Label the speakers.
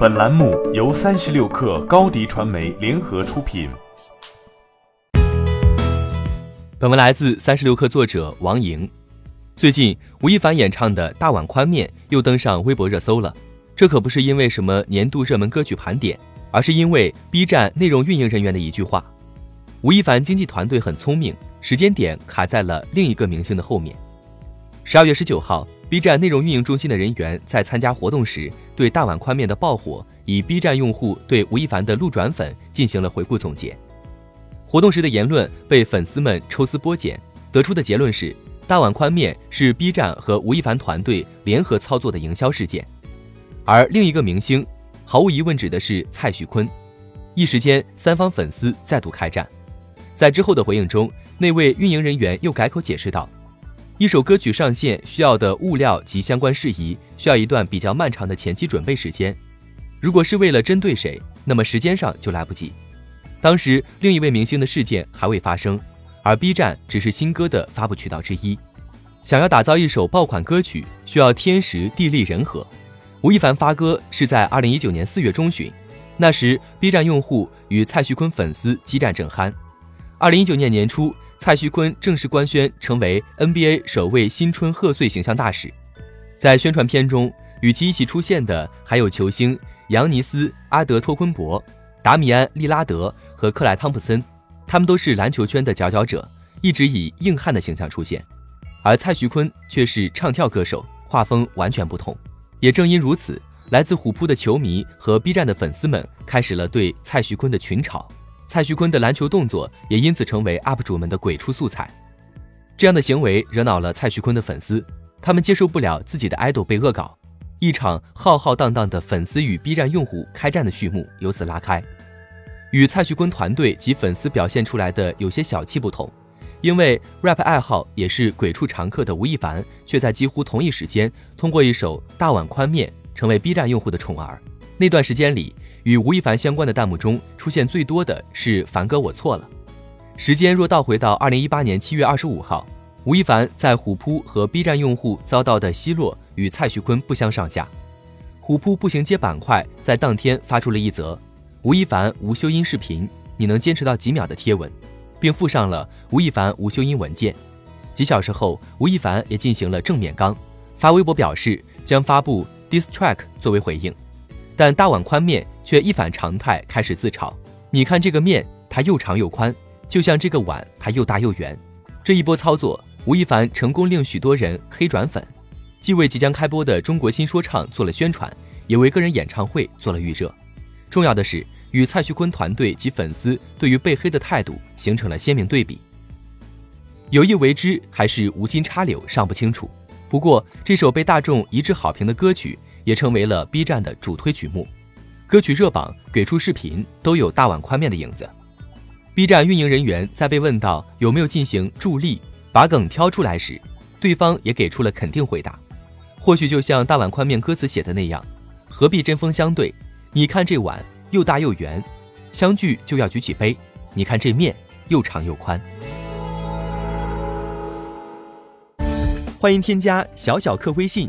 Speaker 1: 本栏目由三十六氪高低传媒联合出品。
Speaker 2: 本文来自三十六氪作者王莹。最近，吴亦凡演唱的《大碗宽面》又登上微博热搜了。这可不是因为什么年度热门歌曲盘点，而是因为 B 站内容运营人员的一句话：吴亦凡经纪团队很聪明，时间点卡在了另一个明星的后面。十二月十九号。B 站内容运营中心的人员在参加活动时，对大碗宽面的爆火，以 B 站用户对吴亦凡的路转粉进行了回顾总结。活动时的言论被粉丝们抽丝剥茧，得出的结论是，大碗宽面是 B 站和吴亦凡团队联合操作的营销事件。而另一个明星，毫无疑问指的是蔡徐坤。一时间，三方粉丝再度开战。在之后的回应中，那位运营人员又改口解释道。一首歌曲上线需要的物料及相关事宜，需要一段比较漫长的前期准备时间。如果是为了针对谁，那么时间上就来不及。当时另一位明星的事件还未发生，而 B 站只是新歌的发布渠道之一。想要打造一首爆款歌曲，需要天时地利人和。吴亦凡发歌是在二零一九年四月中旬，那时 B 站用户与蔡徐坤粉丝激战正酣。二零一九年年初。蔡徐坤正式官宣成为 NBA 首位新春贺岁形象大使，在宣传片中与其一起出现的还有球星扬尼斯·阿德托昆博、达米安·利拉德和克莱·汤普森，他们都是篮球圈的佼佼者，一直以硬汉的形象出现，而蔡徐坤却是唱跳歌手，画风完全不同。也正因如此，来自虎扑的球迷和 B 站的粉丝们开始了对蔡徐坤的群嘲。蔡徐坤的篮球动作也因此成为 UP 主们的鬼畜素材，这样的行为惹恼了蔡徐坤的粉丝，他们接受不了自己的爱豆被恶搞，一场浩浩荡荡的粉丝与 B 站用户开战的序幕由此拉开。与蔡徐坤团队及粉丝表现出来的有些小气不同，因为 rap 爱好也是鬼畜常客的吴亦凡，却在几乎同一时间通过一首大碗宽面成为 B 站用户的宠儿。那段时间里。与吴亦凡相关的弹幕中出现最多的是“凡哥，我错了”。时间若倒回到二零一八年七月二十五号，吴亦凡在虎扑和 B 站用户遭到的奚落与蔡徐坤不相上下。虎扑步行街板块在当天发出了一则吴亦凡无修音视频，你能坚持到几秒的贴文，并附上了吴亦凡无修音文件。几小时后，吴亦凡也进行了正面刚，发微博表示将发布 diss track 作为回应，但大碗宽面。却一反常态，开始自嘲。你看这个面，它又长又宽，就像这个碗，它又大又圆。这一波操作，吴亦凡成功令许多人黑转粉，既为即将开播的中国新说唱做了宣传，也为个人演唱会做了预热。重要的是，与蔡徐坤团队及粉丝对于被黑的态度形成了鲜明对比。有意为之还是无心插柳，尚不清楚。不过，这首被大众一致好评的歌曲，也成为了 B 站的主推曲目。歌曲热榜、给出视频都有大碗宽面的影子。B 站运营人员在被问到有没有进行助力把梗挑出来时，对方也给出了肯定回答。或许就像大碗宽面歌词写的那样，何必针锋相对？你看这碗又大又圆，相聚就要举起杯。你看这面又长又宽。欢迎添加小小客微信